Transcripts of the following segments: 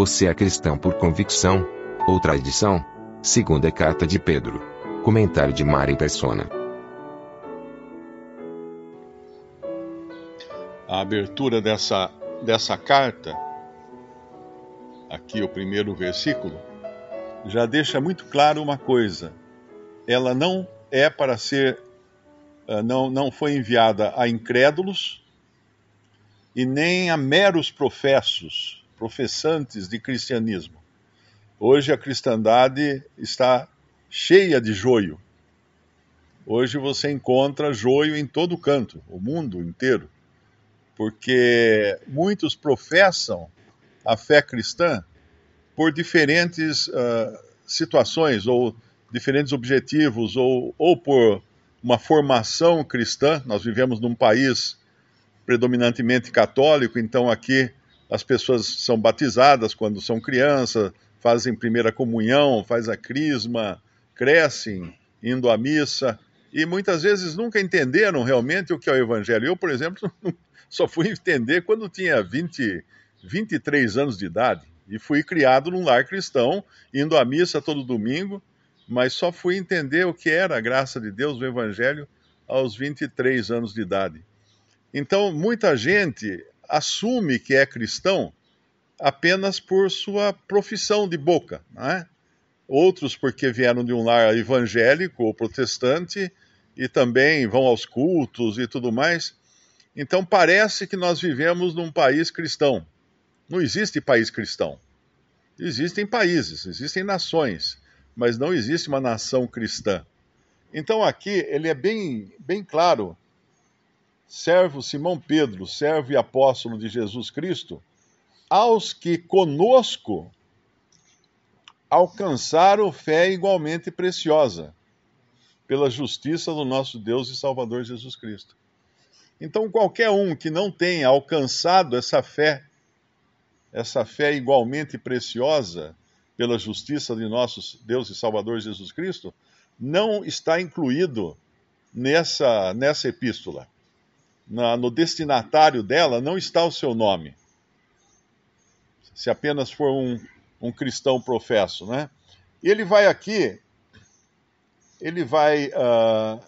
Você é cristão por convicção ou tradição? Segunda carta de Pedro. Comentário de Mari Persona. A abertura dessa, dessa carta, aqui o primeiro versículo, já deixa muito claro uma coisa. Ela não é para ser, ah, não, não foi enviada a incrédulos e nem a meros professos professantes de cristianismo. Hoje a cristandade está cheia de joio. Hoje você encontra joio em todo canto, o mundo inteiro, porque muitos professam a fé cristã por diferentes uh, situações ou diferentes objetivos ou, ou por uma formação cristã. Nós vivemos num país predominantemente católico, então aqui as pessoas são batizadas quando são crianças, fazem primeira comunhão, faz a crisma, crescem indo à missa e muitas vezes nunca entenderam realmente o que é o evangelho. Eu, por exemplo, só fui entender quando tinha 20, 23 anos de idade e fui criado num lar cristão, indo à missa todo domingo, mas só fui entender o que era a graça de Deus, o evangelho, aos 23 anos de idade. Então, muita gente assume que é cristão apenas por sua profissão de boca, é? outros porque vieram de um lar evangélico ou protestante e também vão aos cultos e tudo mais. Então parece que nós vivemos num país cristão. Não existe país cristão. Existem países, existem nações, mas não existe uma nação cristã. Então aqui ele é bem, bem claro servo Simão Pedro, servo e apóstolo de Jesus Cristo, aos que conosco alcançaram fé igualmente preciosa, pela justiça do nosso Deus e Salvador Jesus Cristo. Então, qualquer um que não tenha alcançado essa fé, essa fé igualmente preciosa, pela justiça de nosso Deus e Salvador Jesus Cristo, não está incluído nessa, nessa epístola na, no destinatário dela não está o seu nome. Se apenas for um, um cristão professo, né? E ele vai aqui, ele vai uh,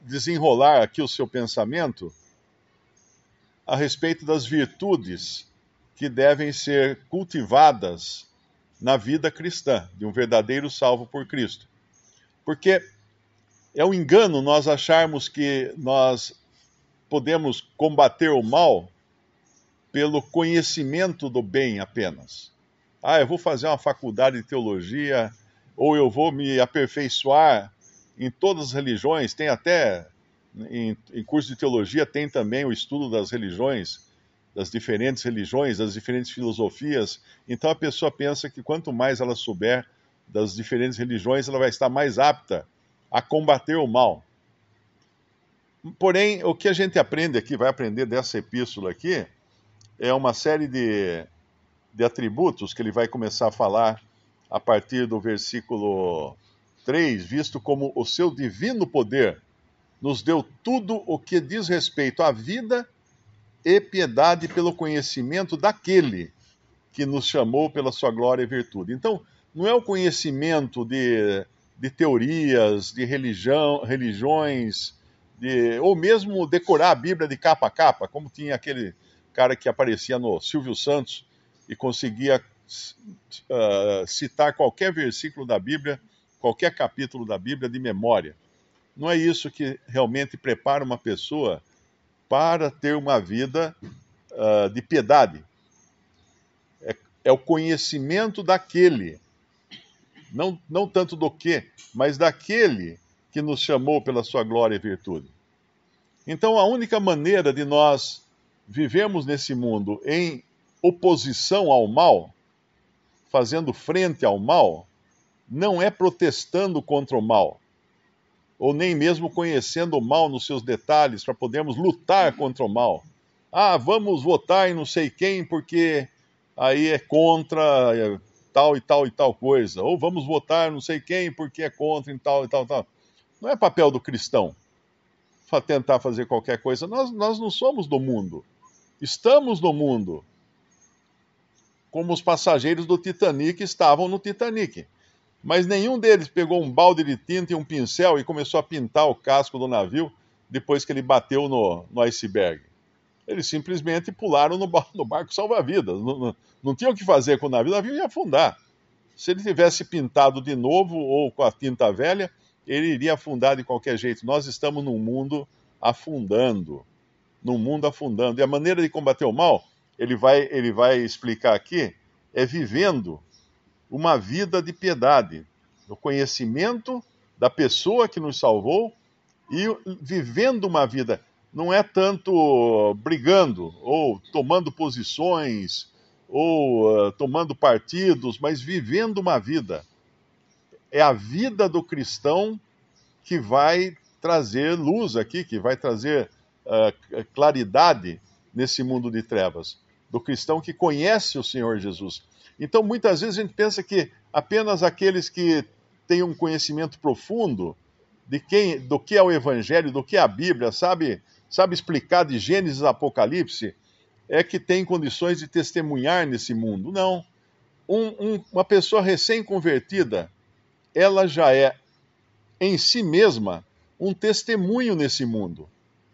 desenrolar aqui o seu pensamento a respeito das virtudes que devem ser cultivadas na vida cristã, de um verdadeiro salvo por Cristo. Porque é um engano nós acharmos que nós podemos combater o mal pelo conhecimento do bem apenas. Ah, eu vou fazer uma faculdade de teologia, ou eu vou me aperfeiçoar em todas as religiões, tem até em, em curso de teologia, tem também o estudo das religiões, das diferentes religiões, das diferentes filosofias. Então a pessoa pensa que quanto mais ela souber das diferentes religiões, ela vai estar mais apta a combater o mal. Porém, o que a gente aprende aqui, vai aprender dessa epístola aqui, é uma série de, de atributos que ele vai começar a falar a partir do versículo 3, visto como o seu divino poder nos deu tudo o que diz respeito à vida e piedade pelo conhecimento daquele que nos chamou pela sua glória e virtude. Então, não é o conhecimento de, de teorias, de religião, religiões, de, ou mesmo decorar a Bíblia de capa a capa, como tinha aquele cara que aparecia no Silvio Santos e conseguia uh, citar qualquer versículo da Bíblia, qualquer capítulo da Bíblia de memória. Não é isso que realmente prepara uma pessoa para ter uma vida uh, de piedade. É, é o conhecimento daquele, não, não tanto do que, mas daquele que nos chamou pela sua glória e virtude. Então, a única maneira de nós vivemos nesse mundo em oposição ao mal, fazendo frente ao mal, não é protestando contra o mal, ou nem mesmo conhecendo o mal nos seus detalhes para podermos lutar contra o mal. Ah, vamos votar em não sei quem porque aí é contra é, tal e tal e tal coisa. Ou vamos votar não sei quem porque é contra em tal e tal e tal. Não é papel do cristão tentar fazer qualquer coisa. Nós, nós não somos do mundo. Estamos no mundo. Como os passageiros do Titanic estavam no Titanic. Mas nenhum deles pegou um balde de tinta e um pincel e começou a pintar o casco do navio depois que ele bateu no, no iceberg. Eles simplesmente pularam no, no barco salva-vidas. Não, não, não tinham o que fazer com o navio, o navio ia afundar. Se ele tivesse pintado de novo ou com a tinta velha, ele iria afundar de qualquer jeito. Nós estamos num mundo afundando. Num mundo afundando. E a maneira de combater o mal, ele vai, ele vai explicar aqui, é vivendo uma vida de piedade, no conhecimento da pessoa que nos salvou e vivendo uma vida. Não é tanto brigando ou tomando posições ou uh, tomando partidos, mas vivendo uma vida. É a vida do cristão que vai trazer luz aqui, que vai trazer uh, claridade nesse mundo de trevas. Do cristão que conhece o Senhor Jesus. Então, muitas vezes a gente pensa que apenas aqueles que têm um conhecimento profundo de quem, do que é o Evangelho, do que é a Bíblia, sabe, sabe explicar de Gênesis a Apocalipse, é que tem condições de testemunhar nesse mundo. Não. Um, um, uma pessoa recém-convertida, ela já é em si mesma um testemunho nesse mundo.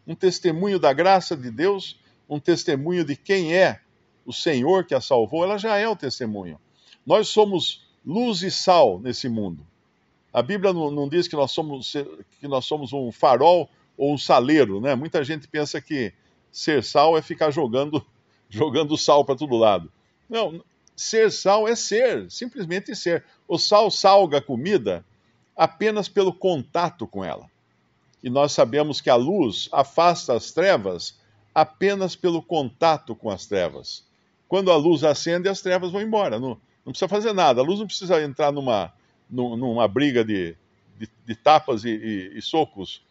Um testemunho da graça de Deus, um testemunho de quem é o Senhor que a salvou, ela já é o testemunho. Nós somos luz e sal nesse mundo. A Bíblia não, não diz que nós, somos, que nós somos um farol ou um saleiro, né? Muita gente pensa que ser sal é ficar jogando, jogando sal para todo lado. Não, ser sal é ser, simplesmente ser. O sal salga a comida apenas pelo contato com ela. E nós sabemos que a luz afasta as trevas apenas pelo contato com as trevas. Quando a luz acende, as trevas vão embora. Não, não precisa fazer nada. A luz não precisa entrar numa, numa briga de, de, de tapas e, e, e socos.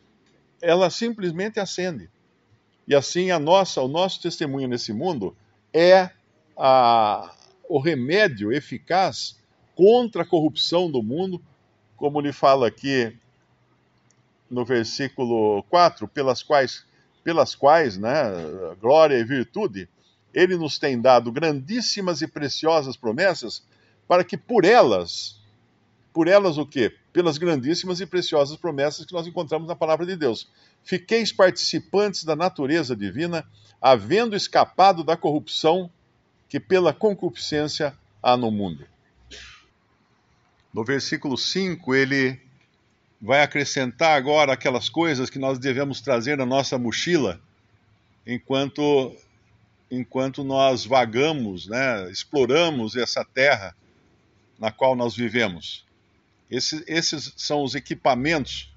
Ela simplesmente acende. E assim a nossa, o nosso testemunho nesse mundo é a, o remédio eficaz contra a corrupção do mundo, como lhe fala aqui no versículo 4, pelas quais, pelas quais, né, glória e virtude, ele nos tem dado grandíssimas e preciosas promessas, para que por elas, por elas o quê? Pelas grandíssimas e preciosas promessas que nós encontramos na palavra de Deus. Fiqueis participantes da natureza divina, havendo escapado da corrupção que pela concupiscência há no mundo. No versículo 5, ele vai acrescentar agora aquelas coisas que nós devemos trazer na nossa mochila enquanto enquanto nós vagamos, né, exploramos essa terra na qual nós vivemos. Esse, esses são os equipamentos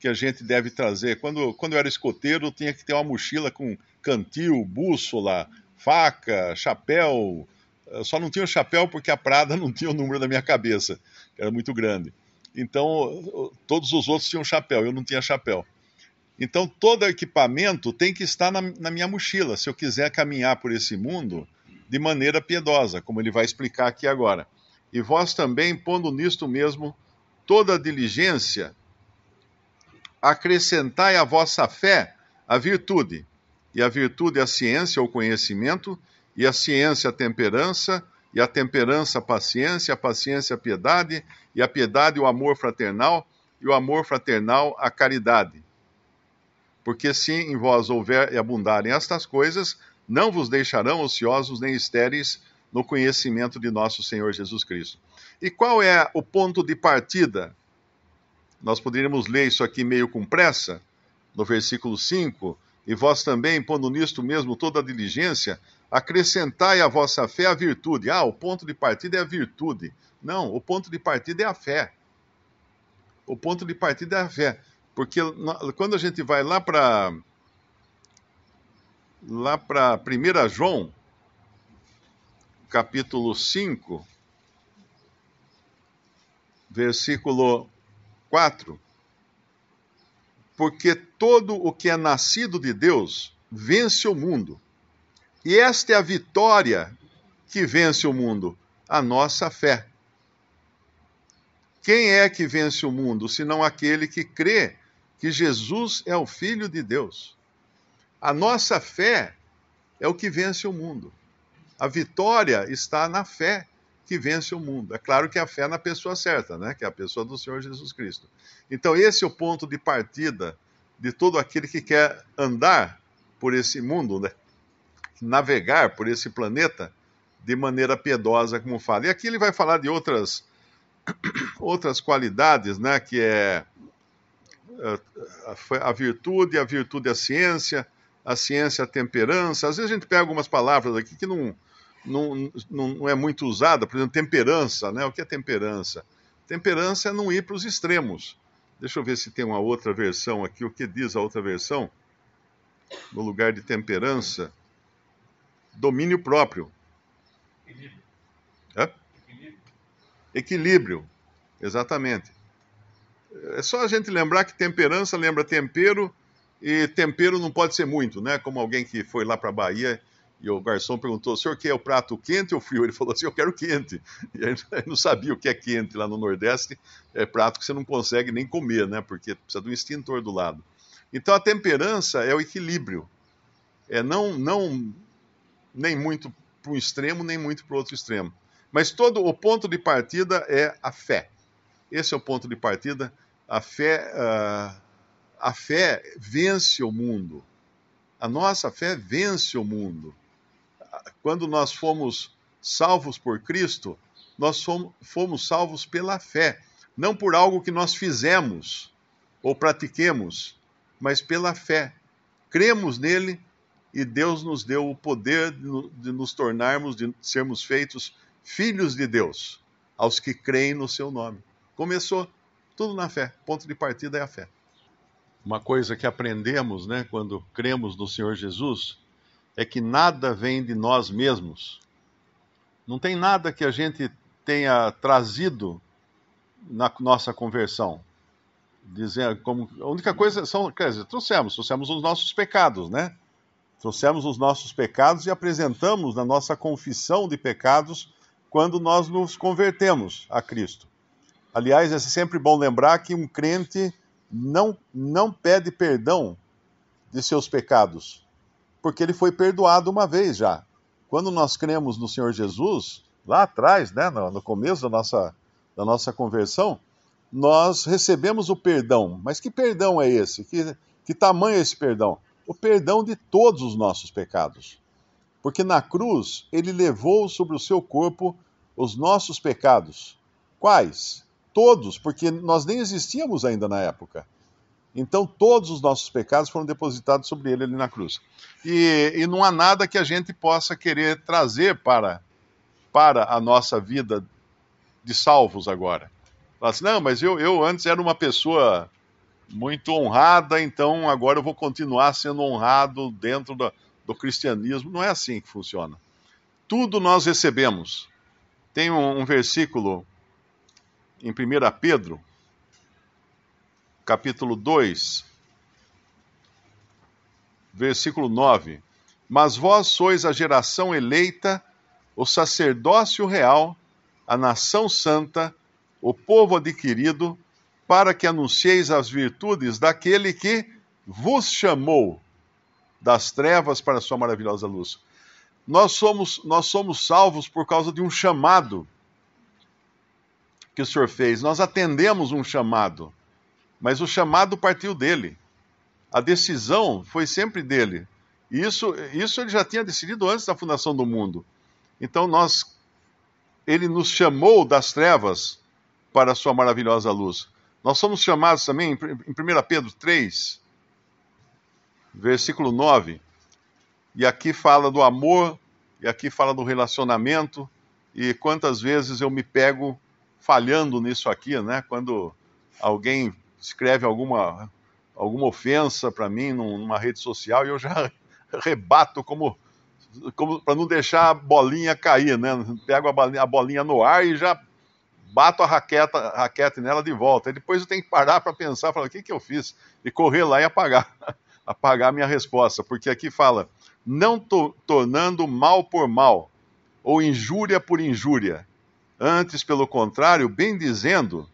que a gente deve trazer. Quando, quando eu era escoteiro, eu tinha que ter uma mochila com cantil, bússola, faca, chapéu. Eu só não tinha o chapéu porque a Prada não tinha o número da minha cabeça, era muito grande. Então, todos os outros tinham chapéu, eu não tinha chapéu. Então, todo equipamento tem que estar na, na, minha mochila, se eu quiser caminhar por esse mundo de maneira piedosa, como ele vai explicar aqui agora. E vós também, pondo nisto mesmo toda a diligência, acrescentai à vossa fé a virtude, e a virtude a ciência ou conhecimento, e a ciência a temperança, e a temperança a paciência, a paciência a piedade, e a piedade o amor fraternal, e o amor fraternal a caridade porque se em vós houver e abundarem estas coisas, não vos deixarão ociosos nem estéreis no conhecimento de nosso Senhor Jesus Cristo. E qual é o ponto de partida? Nós poderíamos ler isso aqui meio com pressa, no versículo 5, e vós também, pondo nisto mesmo toda a diligência, acrescentai à vossa fé a virtude. Ah, o ponto de partida é a virtude. Não, o ponto de partida é a fé. O ponto de partida é a fé. Porque quando a gente vai lá para lá para 1 João, capítulo 5, versículo 4. Porque todo o que é nascido de Deus vence o mundo. E esta é a vitória que vence o mundo, a nossa fé. Quem é que vence o mundo, senão aquele que crê que Jesus é o Filho de Deus? A nossa fé é o que vence o mundo. A vitória está na fé que vence o mundo. É claro que a fé é na pessoa certa, né? que é a pessoa do Senhor Jesus Cristo. Então, esse é o ponto de partida de todo aquele que quer andar por esse mundo, né? navegar por esse planeta de maneira piedosa, como fala. E aqui ele vai falar de outras, outras qualidades, né? que é eh, a virtude, a virtude é a ciência, a ciência, a temperança. Às vezes a gente pega algumas palavras aqui que não, não, não é muito usada, por exemplo, temperança, né? O que é temperança? Temperança é não ir para os extremos. Deixa eu ver se tem uma outra versão aqui. O que diz a outra versão? No lugar de temperança, domínio próprio. Equilíbrio. É? Equilíbrio. Equilíbrio, exatamente. É só a gente lembrar que temperança lembra tempero e tempero não pode ser muito, né? Como alguém que foi lá para a Bahia e o garçom perguntou: o senhor quer o prato quente ou frio? Ele falou assim: eu quero quente. E aí não sabia o que é quente lá no Nordeste, é prato que você não consegue nem comer, né? Porque precisa de um extintor do lado. Então a temperança é o equilíbrio. É não, não nem muito para um extremo, nem muito para o outro extremo. Mas todo o ponto de partida é a fé. Esse é o ponto de partida. A fé. Uh a fé vence o mundo. A nossa fé vence o mundo. Quando nós fomos salvos por Cristo, nós fomos salvos pela fé, não por algo que nós fizemos ou pratiquemos, mas pela fé. Cremos nele e Deus nos deu o poder de nos tornarmos, de sermos feitos filhos de Deus, aos que creem no seu nome. Começou tudo na fé. Ponto de partida é a fé uma coisa que aprendemos, né, quando cremos no Senhor Jesus, é que nada vem de nós mesmos. Não tem nada que a gente tenha trazido na nossa conversão. Dizendo, como, a única coisa são, quer dizer, trouxemos, trouxemos os nossos pecados, né? Trouxemos os nossos pecados e apresentamos na nossa confissão de pecados quando nós nos convertemos a Cristo. Aliás, é sempre bom lembrar que um crente não, não pede perdão de seus pecados, porque ele foi perdoado uma vez já. Quando nós cremos no Senhor Jesus, lá atrás, né, no, no começo da nossa, da nossa conversão, nós recebemos o perdão. Mas que perdão é esse? Que, que tamanho é esse perdão? O perdão de todos os nossos pecados. Porque na cruz ele levou sobre o seu corpo os nossos pecados. Quais? Todos, porque nós nem existíamos ainda na época. Então, todos os nossos pecados foram depositados sobre ele ali na cruz. E, e não há nada que a gente possa querer trazer para, para a nossa vida de salvos agora. Fala assim, não, mas eu, eu antes era uma pessoa muito honrada, então agora eu vou continuar sendo honrado dentro do, do cristianismo. Não é assim que funciona. Tudo nós recebemos. Tem um, um versículo em 1 Pedro, capítulo 2, versículo 9: Mas vós sois a geração eleita, o sacerdócio real, a nação santa, o povo adquirido, para que anuncieis as virtudes daquele que vos chamou das trevas para a sua maravilhosa luz. Nós somos, nós somos salvos por causa de um chamado que o Senhor fez. Nós atendemos um chamado, mas o chamado partiu dele. A decisão foi sempre dele. E isso, isso ele já tinha decidido antes da fundação do mundo. Então nós ele nos chamou das trevas para a sua maravilhosa luz. Nós somos chamados também, em 1 Pedro 3, versículo 9, e aqui fala do amor, e aqui fala do relacionamento, e quantas vezes eu me pego falhando nisso aqui, né? Quando alguém escreve alguma, alguma ofensa para mim numa rede social e eu já rebato como, como para não deixar a bolinha cair, né? Pego a bolinha, a bolinha no ar e já bato a raqueta, a raquete nela de volta. E depois eu tenho que parar para pensar, falar, o que, que eu fiz? E correr lá e apagar, apagar a minha resposta. Porque aqui fala, não to, tornando mal por mal, ou injúria por injúria. Antes, pelo contrário, bem dizendo,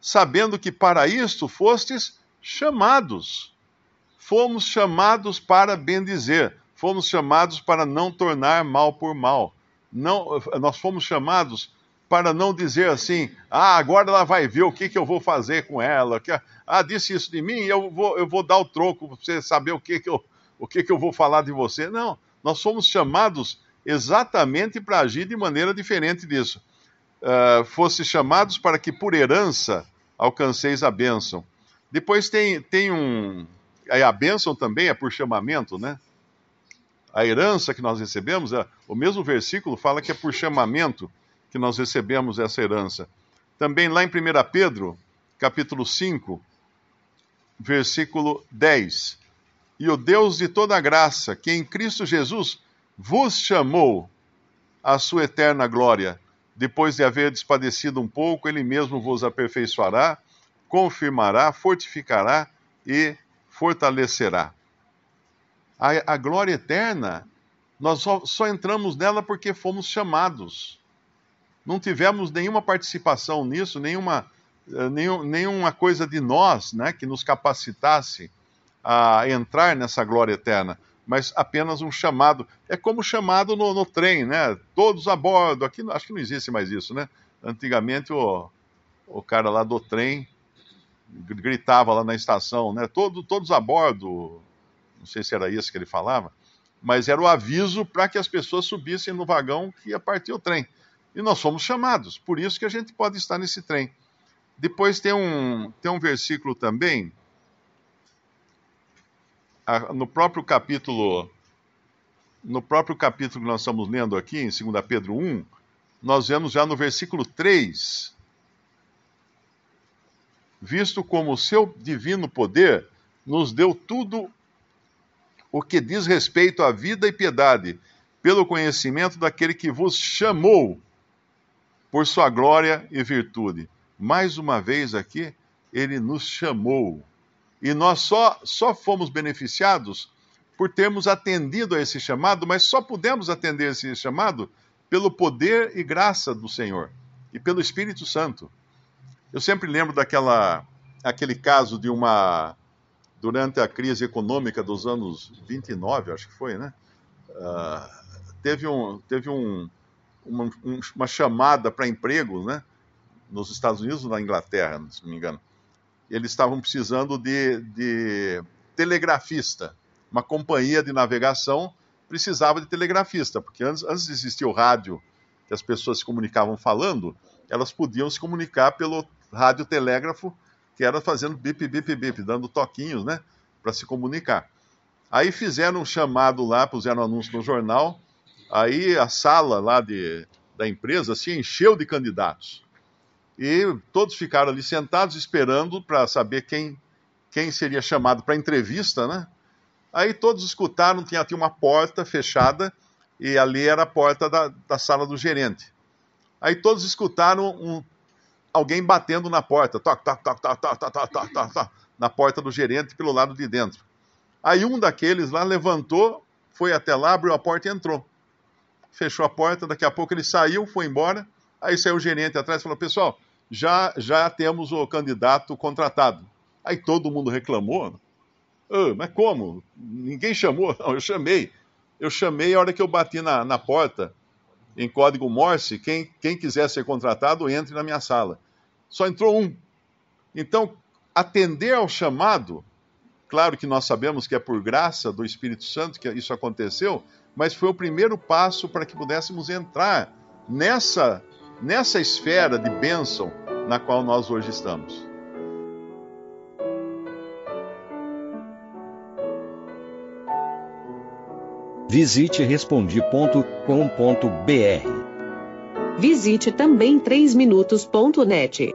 sabendo que para isto fostes chamados. Fomos chamados para bendizer, fomos chamados para não tornar mal por mal. Não, nós fomos chamados para não dizer assim, ah, agora ela vai ver o que, que eu vou fazer com ela. Ah, disse isso de mim, eu vou, eu vou dar o troco para você saber o que, que, eu, o que, que eu vou falar de você. Não, nós fomos chamados exatamente para agir de maneira diferente disso. Uh, fosse chamados para que por herança alcanceis a bênção. Depois tem, tem um. A bênção também é por chamamento, né? A herança que nós recebemos, é, o mesmo versículo fala que é por chamamento que nós recebemos essa herança. Também lá em 1 Pedro, capítulo 5, versículo 10. E o Deus de toda graça, que em Cristo Jesus vos chamou à sua eterna glória, depois de haver despadecido um pouco, ele mesmo vos aperfeiçoará, confirmará, fortificará e fortalecerá. A, a glória eterna, nós só, só entramos nela porque fomos chamados não tivemos nenhuma participação nisso, nenhuma, eh, nenhum, nenhuma coisa de nós né, que nos capacitasse a entrar nessa glória eterna, mas apenas um chamado. É como chamado no, no trem, né? Todos a bordo. Aqui acho que não existe mais isso, né? Antigamente o, o cara lá do trem gritava lá na estação, né? Todo, todos a bordo. Não sei se era isso que ele falava, mas era o aviso para que as pessoas subissem no vagão que ia partir o trem. E nós fomos chamados, por isso que a gente pode estar nesse trem. Depois tem um, tem um versículo também, no próprio capítulo, no próprio capítulo que nós estamos lendo aqui, em 2 Pedro 1, nós vemos já no versículo 3, visto como o seu divino poder nos deu tudo o que diz respeito à vida e piedade, pelo conhecimento daquele que vos chamou por sua glória e virtude. Mais uma vez aqui, ele nos chamou. E nós só, só fomos beneficiados por termos atendido a esse chamado, mas só pudemos atender esse chamado pelo poder e graça do Senhor e pelo Espírito Santo. Eu sempre lembro daquela aquele caso de uma durante a crise econômica dos anos 29, acho que foi, né? Uh, teve um teve um, uma, uma chamada para emprego, né? Nos Estados Unidos ou na Inglaterra, se não me engano. Eles estavam precisando de, de telegrafista. Uma companhia de navegação precisava de telegrafista, porque antes, antes o rádio, que as pessoas se comunicavam falando, elas podiam se comunicar pelo radiotelégrafo, que era fazendo bip, bip, bip, dando toquinhos, né, para se comunicar. Aí fizeram um chamado lá, puseram um anúncio no jornal, Aí a sala lá de, da empresa se encheu de candidatos. E todos ficaram ali sentados esperando para saber quem, quem seria chamado para entrevista, né? Aí todos escutaram, tinha, tinha uma porta fechada e ali era a porta da, da sala do gerente. Aí todos escutaram um, alguém batendo na porta, toc, toc, toc, toc, toc, toc, toc, toc, toc, na porta do gerente pelo lado de dentro. Aí um daqueles lá levantou, foi até lá, abriu a porta e entrou fechou a porta, daqui a pouco ele saiu, foi embora, aí saiu o gerente atrás e falou, pessoal, já, já temos o candidato contratado. Aí todo mundo reclamou. Oh, mas como? Ninguém chamou? Não, eu chamei. Eu chamei a hora que eu bati na, na porta, em código Morse, quem, quem quiser ser contratado, entre na minha sala. Só entrou um. Então, atender ao chamado, claro que nós sabemos que é por graça do Espírito Santo que isso aconteceu, mas foi o primeiro passo para que pudéssemos entrar nessa, nessa esfera de bênção na qual nós hoje estamos. Visite respondi.com.br. Visite também 3minutos.net.